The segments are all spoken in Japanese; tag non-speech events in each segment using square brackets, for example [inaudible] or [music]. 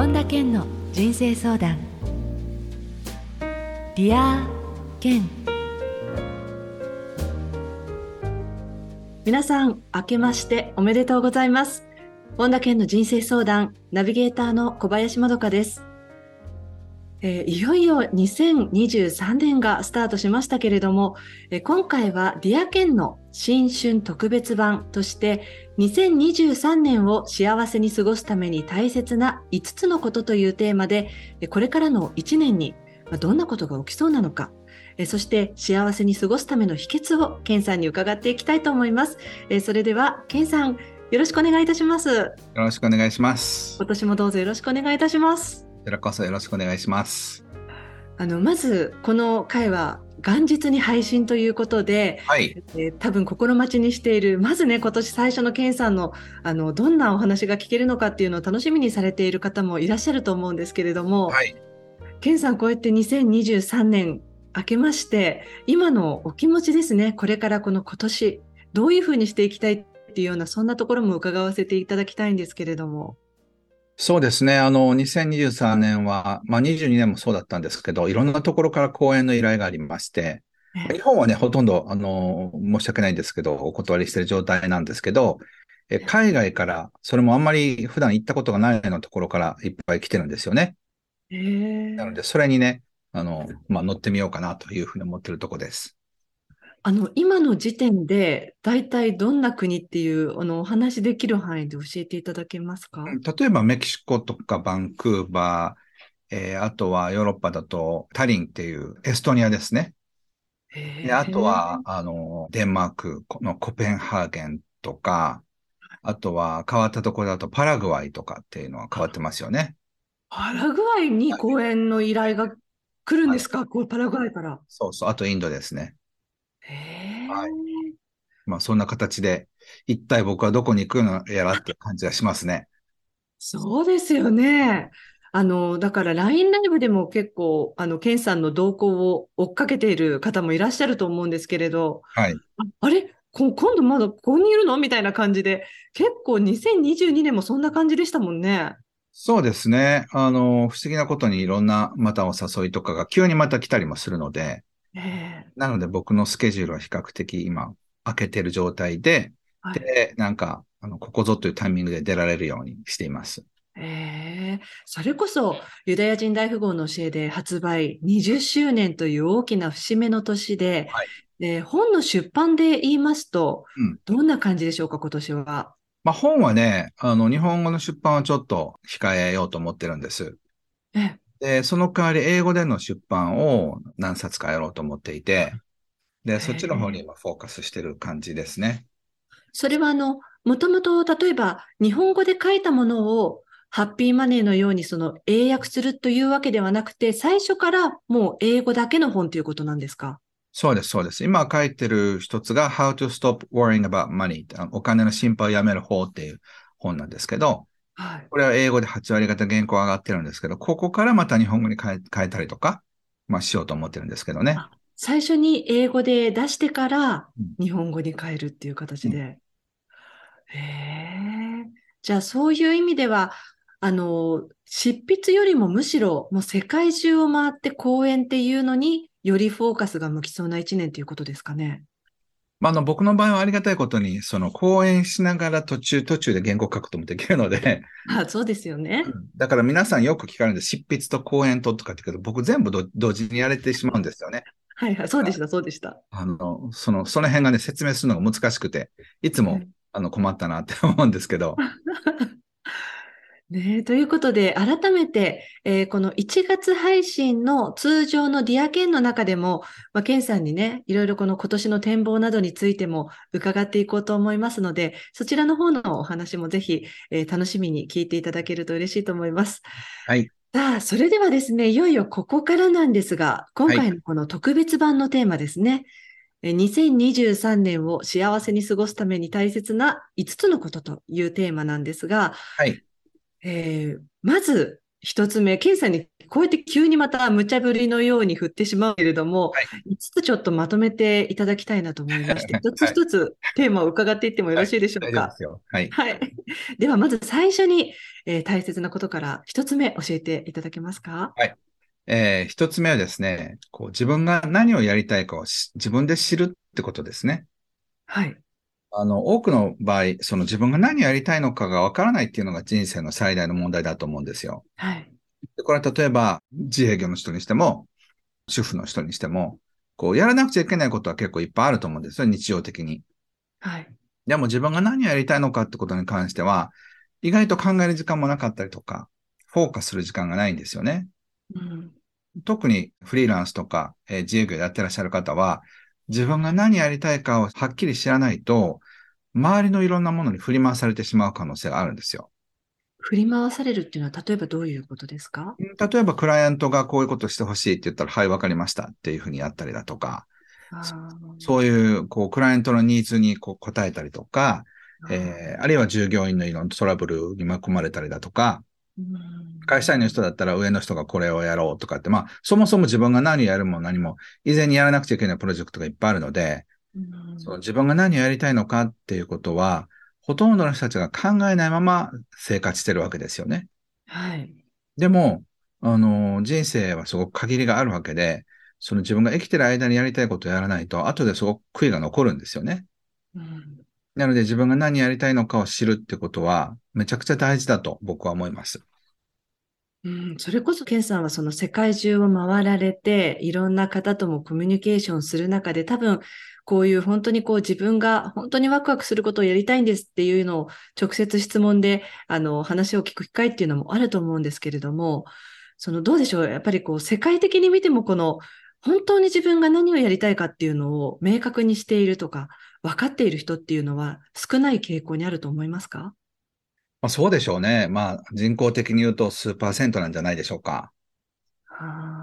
本田健の人生相談。 Dear Ken 皆さん明けましておめでとうございます。本田健の人生相談ナビゲーターの小林まどかです。えー、いよいよ2023年がスタートしましたけれども、えー、今回は Dear Ken の新春特別版として2023年を幸せに過ごすために大切な5つのことというテーマで、これからの1年にどんなことが起きそうなのか、そして幸せに過ごすための秘訣をケンさんに伺っていきたいと思います。それではケンさん、よろしくお願いいたします。よろしくお願いします。今年もどうぞよろしくお願いいたします。こちらこそよろしくお願いします。あのまずこの回は元日に配信ということで、はい、えー、多分心待ちにしているまずね今年最初の健さんのあのどんなお話が聞けるのかっていうのを楽しみにされている方もいらっしゃると思うんですけれども、はい、健さんこうやって2023年明けまして今のお気持ちですねこれからこの今年どういうふうにしていきたいっていうようなそんなところも伺わせていただきたいんですけれども。そうですね。あの、2023年は、まあ22年もそうだったんですけど、いろんなところから講演の依頼がありまして、日本はね、ほとんど、あの、申し訳ないんですけど、お断りしている状態なんですけど、え海外から、それもあんまり普段行ったことがないようなところからいっぱい来てるんですよね。なので、それにね、あの、まあ、乗ってみようかなというふうに思ってるとこです。あの、今の時点で、大体どんな国っていう、あの、お話できる範囲で教えていただけますか？例えば、メキシコとかバンクーバー、えー、あとはヨーロッパだとタリンっていうエストニアですね。であとは、あの、デンマークのコペンハーゲンとか、あとは変わったところだとパラグアイとかっていうのは変わってますよね。パラグアイに講演の依頼が来るんですか、こうパラグアイから。そうそう、あとインドですね。へはい。まあ、そんな形で、一体僕はどこに行くのやらって感じがしますね。そうですよね。あの、だから LINE ライブでも結構、あの、ケンさんの動向を追っかけている方もいらっしゃると思うんですけれど、はい。ああれ？今度まだここにいるの？みたいな感じで、結構2022年もそんな感じでしたもんね。そうですね。あの、不思議なことにいろんなまたお誘いとかが急にまた来たりもするので、えー、なので僕のスケジュールは比較的今開けてる状態で、はい、で、なんか、あの、ここぞというタイミングで出られるようにしています。ええー、それこそユダヤ人大富豪の教えで発売20周年という大きな節目の年で、はい、えー、本の出版で言いますと、うん、どんな感じでしょうか、今年は？まあ、本はね、あの、日本語の出版はちょっと控えようと思ってるんです。えで、その代わり英語での出版を何冊かやろうと思っていて、で、そっちの方に今フォーカスしてる感じですね。それはあの、もともと例えば日本語で書いたものをハッピーマネーのようにその英訳するというわけではなくて、最初からもう英語だけの本ということなんですか？そうです、そうです。今書いてる一つが How to Stop Worrying About Money お金の心配をやめる方っていう本なんですけど、はい、これは英語で8割方原稿上がってるんですけど、ここからまた日本語に変え変えたりとか、まあしようと思ってるんですけどね。最初に英語で出してから日本語に変えるっていう形で。うん、へえ。じゃあそういう意味では、あの、執筆よりもむしろもう世界中を回って講演っていうのによりフォーカスが向きそうな一年ということですかね。まあ、あの、僕の場合はありがたいことに、その講演しながら途中途中で原稿書くともできるので。[laughs] あそうですよね、だから皆さんよく聞かれるんです。執筆と講演ととかってけど、僕全部同時にやれてしまうんですよね。はいはい、そうでした、そうでした。あの、その、その辺がね、説明するのが難しくて、いつも、はい、あの、困ったなって思うんですけど。[laughs] ね、ということで、改めて、えー、この1月配信の通常のディアケンの中でも、まあ、ケンさんにね、いろいろこの今年の展望などについても伺っていこうと思いますので、そちらの方のお話もぜひ、えー、楽しみに聞いていただけると嬉しいと思います。はい。さあ、それではですね、いよいよここからなんですが、今回のこの特別版のテーマですね。はい、2023年を幸せに過ごすために大切な5つのことというテーマなんですが、はい。えー、まず、一つ目、ケンさんにこうやって急にまた無茶ぶりのように振ってしまうけれども、はい、5つちょっとまとめていただきたいなと思いまして、[laughs] 一つ一つテーマを伺っていってもよろしいでしょうか？はい。はい、では、まず最初に、えー、大切なことから一つ目教えていただけますか？はい。えー、一つ目はですね、こう自分が何をやりたいかを自分で知るってことですね。はい。あの、多くの場合、その自分が何をやりたいのかがわからないっていうのが人生の最大の問題だと思うんですよ。はい。これは例えば、自営業の人にしても、主婦の人にしても、こう、やらなくちゃいけないことは結構いっぱいあると思うんですよ、日常的に。はい。でも自分が何をやりたいのかってことに関しては、意外と考える時間もなかったりとか、フォーカスする時間がないんですよね。うん、特にフリーランスとか、えー、自営業やってらっしゃる方は、自分が何やりたいかをはっきり知らないと、周りのいろんなものに振り回されてしまう可能性があるんですよ。振り回されるっていうのは、例えばどういうことですか？例えば、クライアントがこういうことしてほしいって言ったら、はい、わかりましたっていうふうにやったりだとか、そういう、こう、クライアントのニーズにこう答えたりとか、えー、あるいは従業員のいろんなトラブルに巻き込まれたりだとか、会社員の人だったら上の人がこれをやろうとかって、まあ、そもそも自分が何をやるも何も、以前にやらなくちゃいけないプロジェクトがいっぱいあるので、その自分が何をやりたいのかっていうことは、ほとんどの人たちが考えないまま生活してるわけですよね。はい。でも、あの、人生はすごく限りがあるわけで、その自分が生きてる間にやりたいことをやらないと、後ですごく悔いが残るんですよね。うん、なので自分が何やりたいのかを知るってことは、めちゃくちゃ大事だと僕は思います。うん、それこそ、ケンさんはその世界中を回られて、いろんな方ともコミュニケーションする中で、多分、こういう本当にこう自分が本当にワクワクすることをやりたいんですっていうのを直接質問で、あの、話を聞く機会っていうのもあると思うんですけれども、そのどうでしょう？やっぱりこう世界的に見てもこの本当に自分が何をやりたいかっていうのを明確にしているとか、分かっている人っていうのは少ない傾向にあると思いますか？まあ、そうでしょうね。まあ、人口的に言うと数パーセントなんじゃないでしょうか。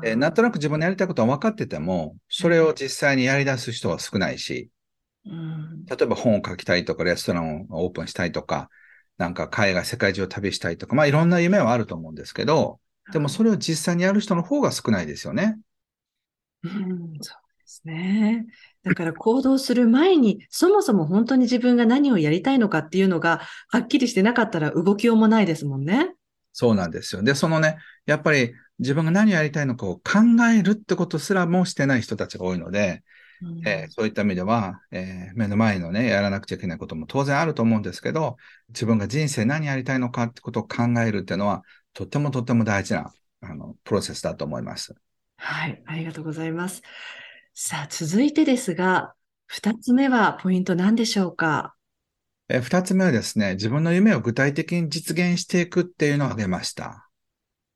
えなんとなく自分のやりたいことは分かってても、それを実際にやり出す人は少ないし、うん、例えば本を書きたいとか、レストランをオープンしたいとか、なんか海外、世界中を旅したいとか、まあいろんな夢はあると思うんですけど、でもそれを実際にやる人の方が少ないですよね。うん、そうですね。だから行動する前に、そもそも本当に自分が何をやりたいのかっていうのが、はっきりしてなかったら動きようもないですもんね。そうなんですよ。で、そのね、やっぱり自分が何をやりたいのかを考えるってことすらもしてない人たちが多いので、うん、えー、そういった意味では、えー、目の前のね、やらなくちゃいけないことも当然あると思うんですけど、自分が人生何やりたいのかってことを考えるっていうのは、とってもとっても大事な、あの、プロセスだと思います。はい、ありがとうございます。さあ、続いてですが、二つ目はポイント何でしょうか？え二つ目はですね、自分の夢を具体的に実現していくっていうのを挙げました。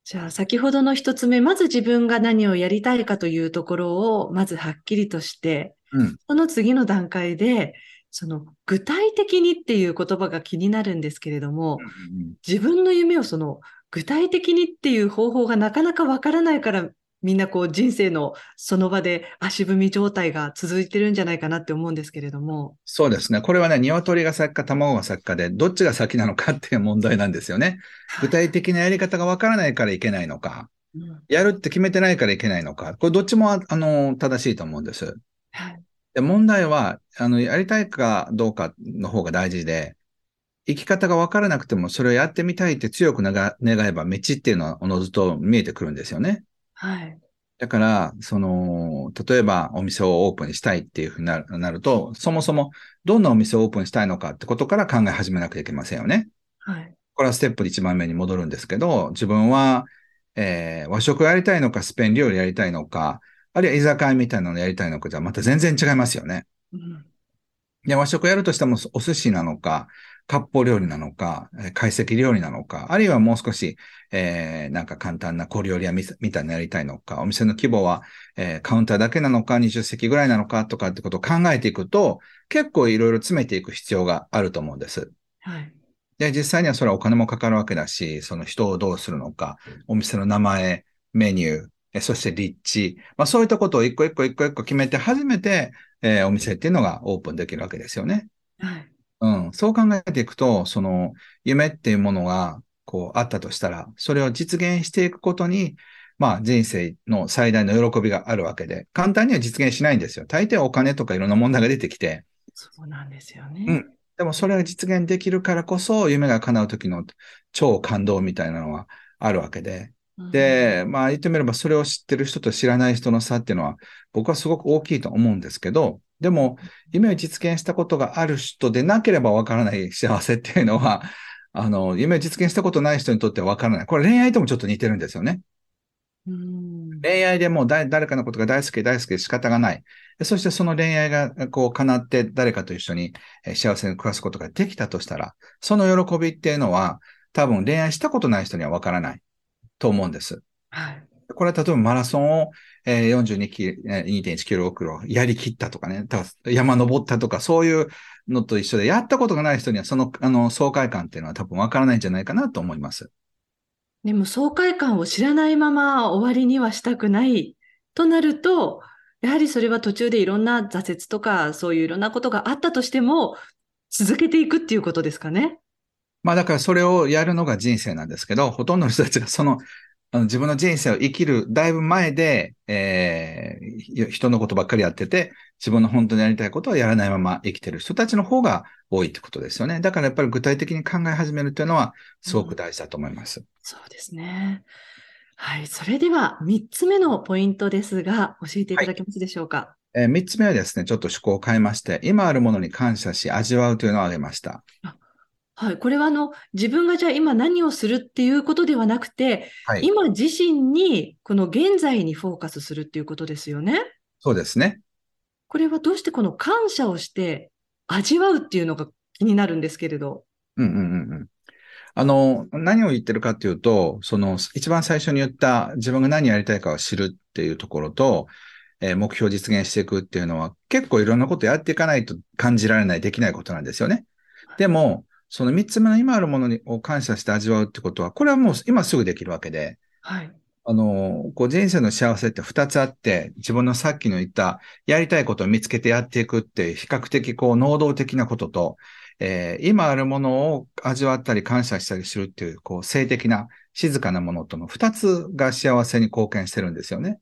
じゃあ、先ほどの一つ目、まず自分が何をやりたいかというところを、まずはっきりとして、うん、その次の段階で、その具体的にっていう言葉が気になるんですけれども、うんうん、自分の夢をその具体的にっていう方法がなかなかわからないからみんなこう人生のその場で足踏み状態が続いてるんじゃないかなって思うんですけれども。そうですね。これはね、鶏が先か卵が先かで、どっちが先なのかっていう問題なんですよね。具体的なやり方がわからないからいけないのか、うん、やるって決めてないからいけないのか、これどっちもあの正しいと思うんです。はい、で問題はあの、やりたいかどうかの方が大事で、生き方がわからなくてもそれをやってみたいって強く願えば道っていうのはおのずと見えてくるんですよね。はい。だから、その、例えばお店をオープンしたいっていうふうになるなると、そもそもどんなお店をオープンしたいのかってことから考え始めなきゃいけませんよね。はい。これはステップ1番目に戻るんですけど、自分は、えー、和食やりたいのか、スペイン料理やりたいのか、あるいは居酒屋みたいなのやりたいのかじゃまた全然違いますよね。うん、で和食やるとしてもお寿司なのか、割烹料理なのか、懐石料理なのか、あるいはもう少し、えー、なんか簡単な小料理屋みたいなやりたいのか、お店の規模は、えー、カウンターだけなのか、20席ぐらいなのかとかってことを考えていくと、結構いろいろ詰めていく必要があると思うんです。はい。で、実際にはそれはお金もかかるわけだし、その人をどうするのか、お店の名前、メニュー、そして立地、まあそういったことを一個一個一個一個決めて初めて、えー、お店っていうのがオープンできるわけですよね。はい。うん、そう考えていくと、その夢っていうものが、こう、あったとしたら、それを実現していくことに、まあ人生の最大の喜びがあるわけで、簡単には実現しないんですよ。大抵お金とかいろんな問題が出てきて。そうなんですよね。うん。でもそれが実現できるからこそ、夢が叶う時の超感動みたいなのはあるわけで。で、まあ言ってみればそれを知ってる人と知らない人の差っていうのは僕はすごく大きいと思うんですけど、でも夢を実現したことがある人でなければわからない幸せっていうのは、あの、夢を実現したことない人にとってはわからない。これ恋愛ともちょっと似てるんですよね。恋愛でも誰かのことが大好き大好きで仕方がない。そしてその恋愛がこう叶って誰かと一緒に幸せに暮らすことができたとしたら、その喜びっていうのは多分恋愛したことない人にはわからないと思うんです。はい。これは例えばマラソンを42キ2.1キロキロやりきったとかね、山登ったとかそういうのと一緒でやったことがない人にはそのあの爽快感っていうのは多分わからないんじゃないかなと思います。でも爽快感を知らないまま終わりにはしたくないとなると、やはりそれは途中でいろんな挫折とか、そういういろんなことがあったとしても、続けていくっていうことですかね。まあだからそれをやるのが人生なんですけど、ほとんどの人たちがそのあの自分の人生を生きるだいぶ前で、えー、人のことばっかりやってて、自分の本当にやりたいことはやらないまま生きてる人たちの方が多いってことですよね。だからやっぱり具体的に考え始めるっていうのはすごく大事だと思います。うん、そうですね。はい。それでは3つ目のポイントですが、教えていただけますでしょうか？はい、えー、3つ目はですね、ちょっと趣向を変えまして、今あるものに感謝し味わうというのを挙げました。はい。これはあの、自分がじゃあ今何をするっていうことではなくて、はい、今自身に、この現在にフォーカスするっていうことですよね。そうですね。これはどうしてこの感謝をして味わうっていうのが気になるんですけれど。うんうんうんうん。あの、何を言ってるかっていうと、その、一番最初に言った自分が何やりたいかを知るっていうところと、えー、目標を実現していくっていうのは結構いろんなことやっていかないと感じられない、できないことなんですよね。でも、その三つ目の今あるものにを感謝して味わうってことは、これはもう今すぐできるわけで、はい。あの、こう人生の幸せって二つあって、自分のさっきの言ったやりたいことを見つけてやっていくって比較的こう能動的なことと、えー、今あるものを味わったり感謝したりするっていう、こう性的な静かなものとの二つが幸せに貢献してるんですよね。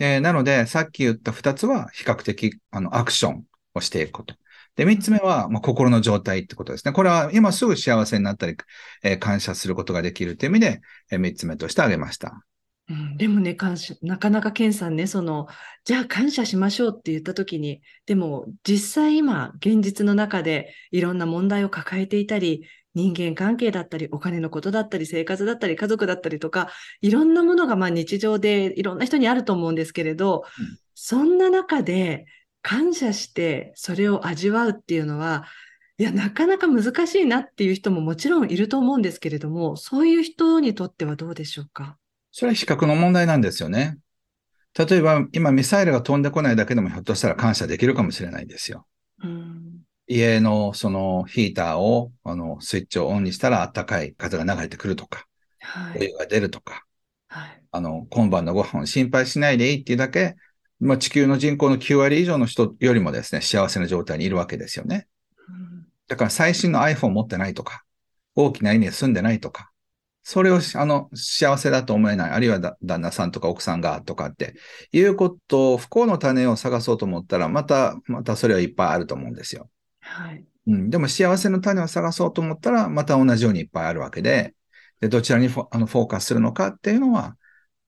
えー、なので、さっき言った二つは比較的あのアクションをしていくこと。で、三つ目は、まあ、心の状態ってことですね。これは今すぐ幸せになったり、えー、感謝することができるという意味で、えー、三つ目として挙げました。うん、でもね、感謝、なかなかケンさんね、その、じゃあ感謝しましょうって言ったときに、でも実際今、現実の中でいろんな問題を抱えていたり、人間関係だったり、お金のことだったり、生活だったり、家族だったりとか、いろんなものがまあ日常でいろんな人にあると思うんですけれど、うん、そんな中で、感謝してそれを味わうっていうのは、いや、なかなか難しいなっていう人ももちろんいると思うんですけれども、そういう人にとってはどうでしょうか？それは比較の問題なんですよね。例えば、今ミサイルが飛んでこないだけでもひょっとしたら感謝できるかもしれないんですよ。うん、家のそのヒーターを、あの、スイッチをオンにしたら暖かい風が流れてくるとか、はい、お湯が出るとか、はい、あの、今晩のご飯を心配しないでいいっていうだけ、まあ、地球の人口の9割以上の人よりもですね、幸せな状態にいるわけですよね。だから最新の iPhone 持ってないとか、大きな家に住んでないとか、それを、あの、幸せだと思えない、あるいは旦那さんとか奥さんがとかっていうことを、不幸の種を探そうと思ったら、また、またそれはいっぱいあると思うんですよ。はい。うん、でも幸せの種を探そうと思ったら、また同じようにいっぱいあるわけで、でどちらにフォあのフォーカスするのかっていうのは、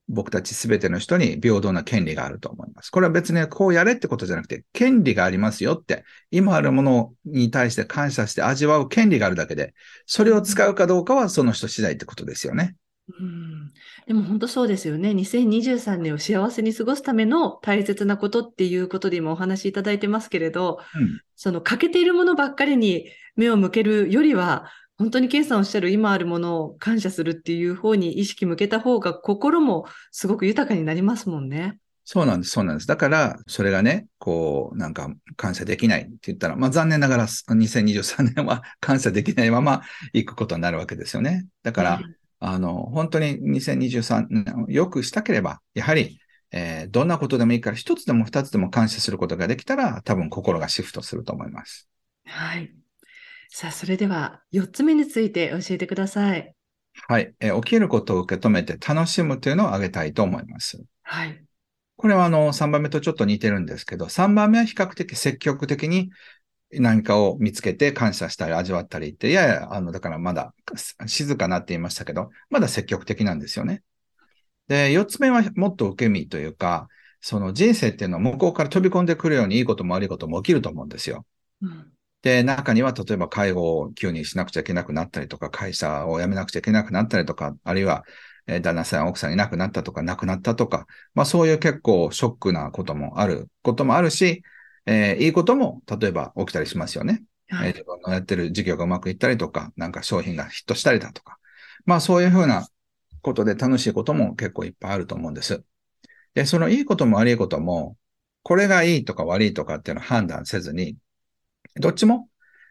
僕たちすべての人に平等な権利があると思います。これは別にこうやれってことじゃなくて、権利がありますよって、今あるものに対して感謝して味わう権利があるだけで、それを使うかどうかはその人次第ってことですよね。うん、でも本当そうですよね。2023年を幸せに過ごすための大切なことっていうことで今お話しいただいてますけれど、うん、その欠けているものばっかりに目を向けるよりは、本当にケンさんおっしゃる今あるものを感謝するっていう方に意識向けた方が心もすごく豊かになりますもんね。そうなんです、そうなんです。だから、それがね、こう、なんか感謝できないって言ったら、まあ残念ながら2023年は [laughs] 感謝できないまま行くことになるわけですよね。だから、あの、本当に2023年よくしたければ、やはり、えー、どんなことでもいいから一つでも二つでも感謝することができたら、多分心がシフトすると思います。はい。さあ、それでは4つ目について教えてください。はい、えー、起きることを受け止めて楽しむというのを挙げたいと思います。はい。これはあの3番目とちょっと似てるんですけど、3番目は比較的積極的に何かを見つけて感謝したり味わったりって、いやいや、あの、だからまだ静かなって言いましたけど、まだ積極的なんですよね。で、4つ目はもっと受け身というか、その人生っていうのは向こうから飛び込んでくるようにいいことも悪いことも起きると思うんですよ。うん、で、中には例えば介護を急にしなくちゃいけなくなったりとか、会社を辞めなくちゃいけなくなったりとか、あるいは、え旦那さん、奥さんいなくなったとか、亡くなったとか、まあそういう結構ショックなこともあることもあるし、えー、いいことも例えば起きたりしますよね。はい、えー、自分のやってる事業がうまくいったりとか、なんか商品がヒットしたりだとか、まあそういうふうなことで楽しいことも結構いっぱいあると思うんです。で、そのいいことも悪いことも、これがいいとか悪いとかっていうのを判断せずに、どっちも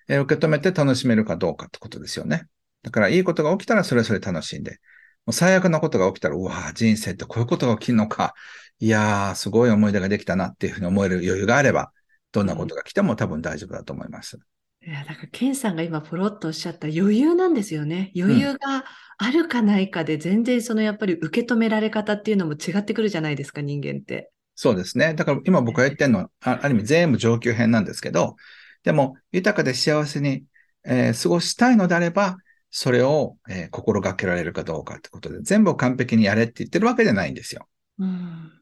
受け止めて楽しめるかどうかってことですよね。だからいいことが起きたらそれぞれ楽しんで、もう最悪なことが起きたら、うわ人生ってこういうことが起きるのか。いやー、すごい思い出ができたなっていうふうに思える余裕があれば、どんなことが来ても多分大丈夫だと思います。いや、だから、ケンさんが今、ポロッとおっしゃった余裕なんですよね。余裕があるかないかで、全然そのやっぱり受け止められ方っていうのも違ってくるじゃないですか、人間って。そうですね。だから今僕が言ってるのは、ある意味全部上級編なんですけど、でも豊かで幸せに、えー、過ごしたいのであれば、それを、えー、心がけられるかどうかってことで、全部完璧にやれって言ってるわけじゃないんですよ。うん。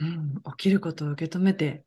うん、起きることを受け止めて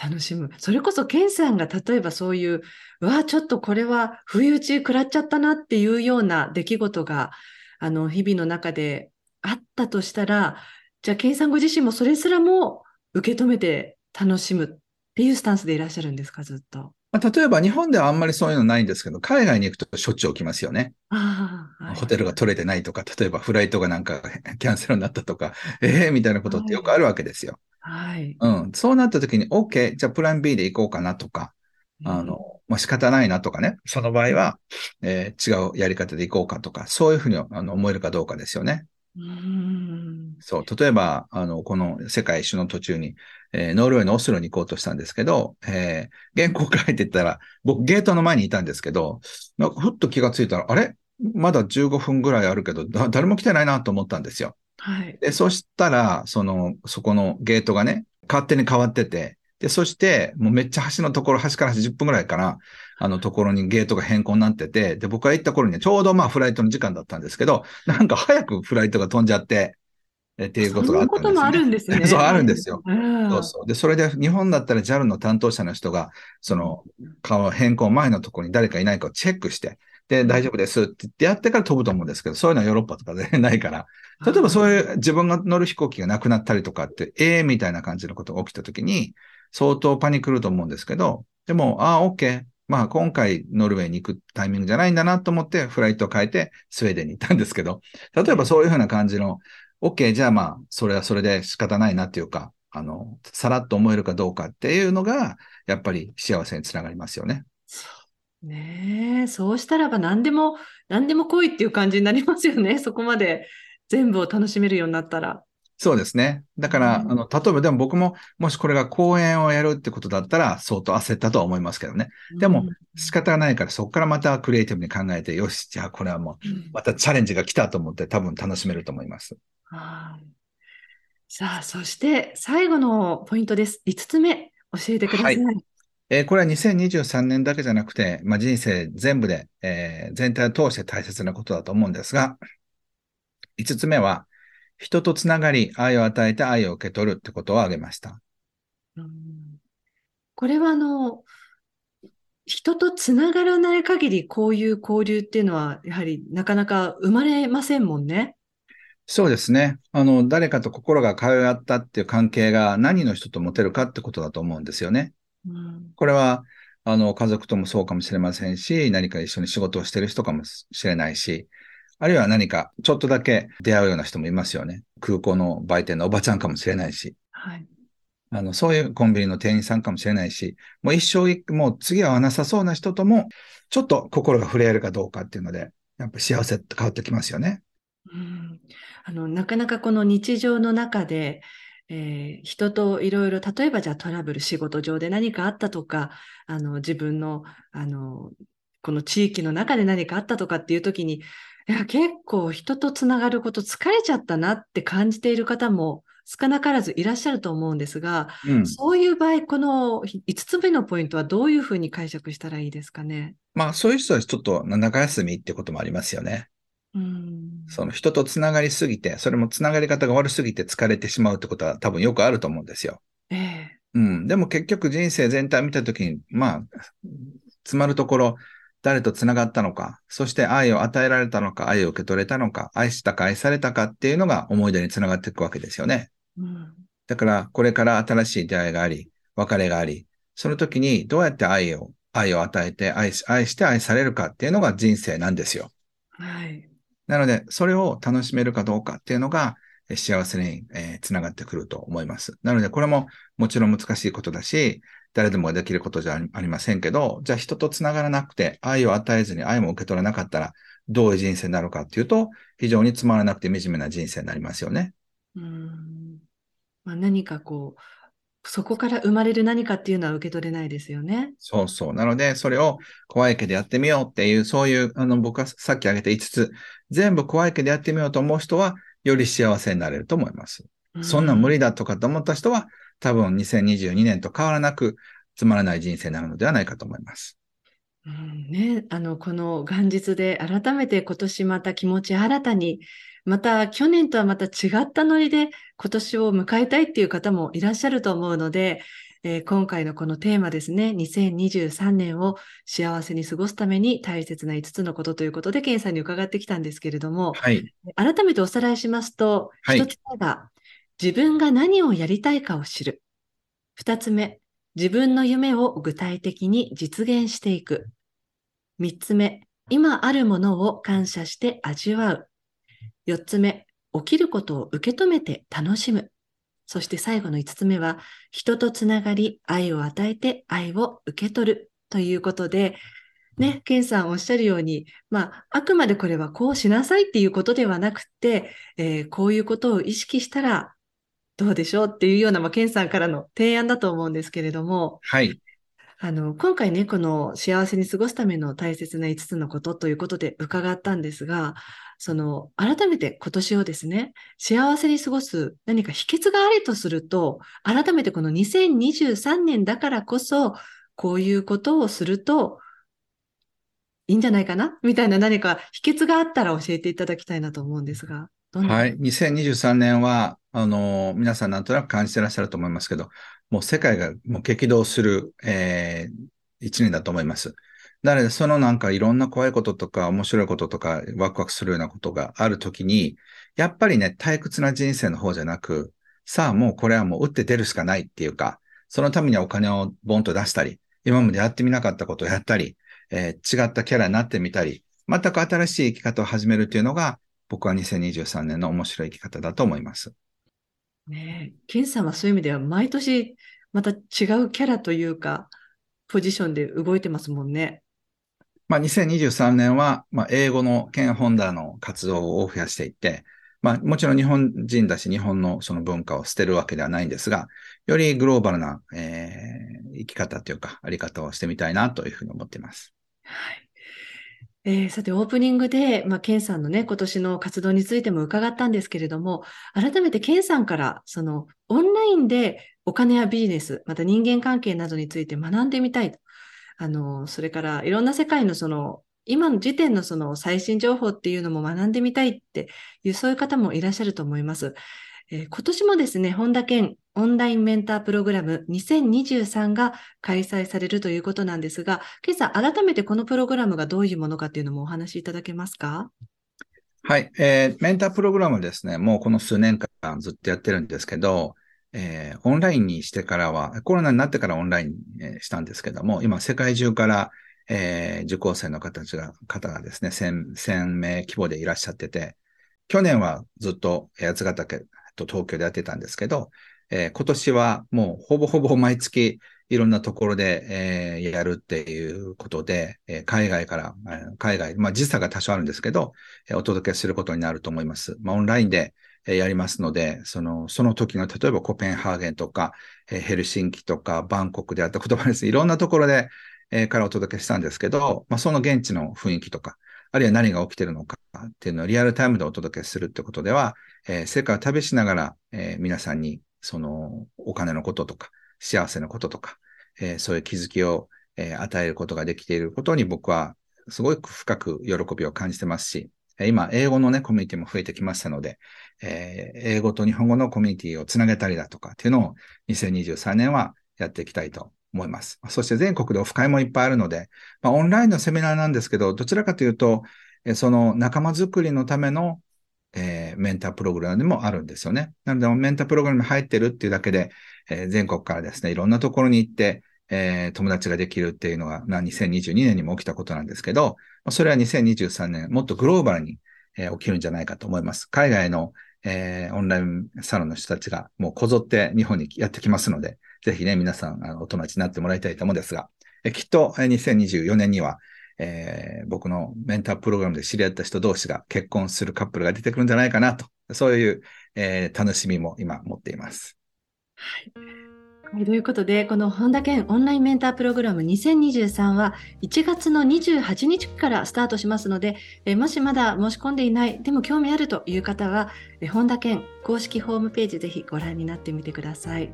楽しむ。それこそ、ケンさんが例えばそういう、うわ、ちょっとこれは不意打ち食らっちゃったなっていうような出来事が、あの、日々の中であったとしたら、じゃあ、ケンさんご自身もそれすらも受け止めて楽しむっていうスタンスでいらっしゃるんですか、ずっと。まあ、例えば日本ではあんまりそういうのないんですけど、海外に行くとしょっちゅう起きますよね。はい、ホテルが取れてないとか、例えばフライトがなんかキャンセルになったとか、ええー、みたいなことってよくあるわけですよ。はい。うん。そうなった時に、OK、じゃあプラン B で行こうかなとか、あの、まあ、仕方ないなとかね。その場合は、えー、違うやり方で行こうかとか、そういうふうにあの思えるかどうかですよね。うんそう。例えば、あの、この世界一周の途中に、えー、ノルウェーのオスロに行こうとしたんですけど、えー、原稿書いてったら、僕ゲートの前にいたんですけど、なんかふっと気がついたら、あれ？まだ15分ぐらいあるけど、誰も来てないなと思ったんですよ。はい。で、そしたら、その、そこのゲートがね、勝手に変わってて、で、そして、もうめっちゃ橋のところ、橋から橋10分ぐらいかな、あのところにゲートが変更になってて、で、僕が行った頃にちょうどまあフライトの時間だったんですけど、なんか早くフライトが飛んじゃって、えっていうことがあったんです、ね。そんなこともあるんですね。[laughs] そう、あるんですよ。そうそう。で、それで日本だったら JAL の担当者の人が、その、顔変更前のところに誰かいないかをチェックして、で、大丈夫ですって言ってやってから飛ぶと思うんですけど、そういうのはヨーロッパとかでないから、例えばそういう自分が乗る飛行機がなくなったりとかって、ええー、みたいな感じのことが起きたときに、相当パニックると思うんですけど、でも、ああ、OK。まあ、今回ノルウェーに行くタイミングじゃないんだなと思って、フライトを変えてスウェーデンに行ったんですけど、例えばそういうふうな感じの、OK、じゃあまあ、それはそれで仕方ないなっていうか、あの、さらっと思えるかどうかっていうのが、やっぱり幸せにつながりますよね。ねえ、そうしたらば何でも、何でも来いっていう感じになりますよね。[laughs] そこまで全部を楽しめるようになったら。そうですね。だから、うん、あの、例えばでも僕も、もしこれが講演をやるってことだったら、相当焦ったとは思いますけどね。でも、仕方がないから、そこからまたクリエイティブに考えて、よし、じゃあこれはもう、またチャレンジが来たと思って、多分楽しめると思います。はい。さあ、そして最後のポイントです。5つ目、教えてください。はいえー、これは2023年だけじゃなくて、まあ、人生全部で、えー、全体を通して大切なことだと思うんですが、5つ目は、人とつながり、愛を与えて愛を受け取るってことを挙げました。うん、これはあの、人とつながらない限り、こういう交流っていうのは、やはりなかなか生まれませんもんね。そうですね。あの、誰かと心が通い合ったっていう関係が何の人と持てるかってことだと思うんですよね。これは、あの、家族ともそうかもしれませんし、何か一緒に仕事をしてる人かもしれないし、あるいは何かちょっとだけ出会うような人もいますよね。空港の売店のおばちゃんかもしれないし。はい。あの、そういうコンビニの店員さんかもしれないし、もう一生、もう次は会わなさそうな人とも、ちょっと心が触れ合えるかどうかっていうので、やっぱ幸せって変わってきますよね。うん。あの、なかなかこの日常の中で、えー、人といろいろ、例えばじゃあトラブル、仕事上で何かあったとか、あの、自分の、あの、この地域の中で何かあったとかっていう時に、いや、結構人とつながること疲れちゃったなって感じている方も少なからずいらっしゃると思うんですが、うん、そういう場合、この5つ目のポイントはどういうふうに解釈したらいいですかね？まあ、そういう人はちょっと中休みってこともありますよね。うん、その人とつながりすぎて、それもつながり方が悪すぎて疲れてしまうってことは多分よくあると思うんですよ。ええうん。でも結局人生全体見たときに、まあ、詰まるところ、誰と繋がったのか、そして愛を与えられたのか、愛を受け取れたのか、愛したか愛されたかっていうのが思い出につながっていくわけですよね。うん、だから、これから新しい出会いがあり、別れがあり、その時にどうやって愛を、愛を与えて愛し、愛して愛されるかっていうのが人生なんですよ。はい。なので、それを楽しめるかどうかっていうのが、幸せに、えー、つながってくると思います。なので、これももちろん難しいことだし、誰でもできることじゃありませんけど、じゃあ人とつながらなくて、愛を与えずに愛も受け取らなかったら、どういう人生になるかっていうと、非常につまらなくて惨めな人生になりますよね。うんまあ、何かこう、そこから生まれる何かっていうのは受け取れないですよね。そうそう。なので、それを怖いけどやってみようっていう、そういう、あの、僕はさっき挙げた5つ、全部怖いけどやってみようと思う人は、より幸せになれると思います。そんな無理だとかと思った人は、多分2022年と変わらなくつまらない人生になるのではないかと思います。うんね、あの、この元日で改めて今年また気持ち新たに、また去年とはまた違ったノリで今年を迎えたいっていう方もいらっしゃると思うので、えー、今回のこのテーマですね、2023年を幸せに過ごすために大切な5つのことということで、ケンさんに伺ってきたんですけれども、はい、改めておさらいしますと、はい、1つ目が、自分が何をやりたいかを知る。2つ目、自分の夢を具体的に実現していく。3つ目、今あるものを感謝して味わう。4つ目、起きることを受け止めて楽しむ。そして最後の5つ目は、人とつながり、愛を与えて愛を受け取るということで、ね、ケンさんおっしゃるように、まあ、あくまでこれはこうしなさいっていうことではなくて、えー、こういうことを意識したらどうでしょう？っていうような、まあ、ケンさんからの提案だと思うんですけれども、はい。あの、今回ね、この幸せに過ごすための大切な5つのことということで伺ったんですが、その、改めて今年をですね、幸せに過ごす何か秘訣があるとすると、改めてこの2023年だからこそ、こういうことをすると、いいんじゃないかな？みたいな何か秘訣があったら教えていただきたいなと思うんですが。はい。2023年は、あの、皆さんなんとなく感じてらっしゃると思いますけど、もう世界がもう激動する、えー、一年だと思います。なので、そのなんかいろんな怖いこととか面白いこととかワクワクするようなことがあるときに、やっぱりね、退屈な人生の方じゃなく、さあもうこれはもう打って出るしかないっていうか、そのためにはお金をボンと出したり、今までやってみなかったことをやったり、えー、違ったキャラになってみたり、全く新しい生き方を始めるっていうのが、僕は2023年の面白い生き方だと思います。ねえ、ケンさんはそういう意味では毎年また違うキャラというか、ポジションで動いてますもんね。まあ、2023年は、まあ、英語のケン・ホンダの活動を増やしていって、まあ、もちろん日本人だし、日本のその文化を捨てるわけではないんですが、よりグローバルな、えー、生き方というか、あり方をしてみたいなというふうに思っています。はい。えー、さて、オープニングで、まあ、ケンさんのね、今年の活動についても伺ったんですけれども、改めてケンさんから、その、オンラインでお金やビジネス、また人間関係などについて学んでみたいと。あの、それからいろんな世界のその、今の時点のその最新情報っていうのも学んでみたいっていう、そういう方もいらっしゃると思います。えー、今年もですね、本田健オンラインメンタープログラム2023が開催されるということなんですが、今朝改めてこのプログラムがどういうものかっていうのもお話しいただけますか？はい、えー、メンタープログラムですね、もうこの数年間ずっとやってるんですけど、えー、オンラインにしてからは、コロナになってからオンライン、えー、したんですけども、今世界中から、えー、受講生の方が方がですね1000、名規模でいらっしゃってて、去年はずっと八ヶ岳と東京でやってたんですけど、えー、今年はもうほぼほぼ毎月いろんなところで、えー、やるっていうことで、えー、海外から、え、海外、まあ時差が多少あるんですけど、えー、お届けすることになると思います。まあオンラインで、やりますので、その、その時の、例えばコペンハーゲンとか、えヘルシンキとか、バンコクであった言葉ですね。いろんなところで、え、からお届けしたんですけど、まあ、その現地の雰囲気とか、あるいは何が起きてるのかっていうのをリアルタイムでお届けするってことでは、えー、世界を旅しながら、えー、皆さんにそのお金のこととか、幸せのこととか、えー、そういう気づきを、え、与えることができていることに僕はすごく深く喜びを感じてますし、今、英語のね、コミュニティも増えてきましたので、えー、英語と日本語のコミュニティをつなげたりだとかっていうのを2023年はやっていきたいと思います。そして全国でオフ会もいっぱいあるので、まあ、オンラインのセミナーなんですけど、どちらかというと、その仲間づくりのための、えー、メンタープログラムでもあるんですよね。なので、メンタープログラムに入ってるっていうだけで、えー、全国からですね、いろんなところに行って、えー、友達ができるっていうのが、まあ、2022年にも起きたことなんですけど、それは2023年、もっとグローバルに、えー、起きるんじゃないかと思います。海外の、えー、オンラインサロンの人たちがもうこぞって日本にやってきますので、ぜひね、皆さん、あのお友達になってもらいたいと思うんですが、えきっと2024年には、えー、僕のメンタープログラムで知り合った人同士が結婚するカップルが出てくるんじゃないかなと、そういう、えー、楽しみも今持っています。はいはい、ということで、この本田健オンラインメンタープログラム2023は1月の28日からスタートしますので、えもしまだ申し込んでいない、でも興味あるという方は、え本田健公式ホームページぜひご覧になってみてください。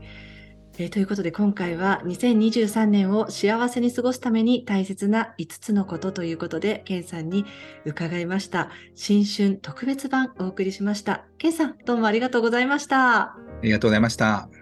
え、ということで今回は2023年を幸せに過ごすために大切な5つのことということで、ケンさんに伺いました。新春特別版お送りしました。ケンさん、どうもありがとうございました。ありがとうございました。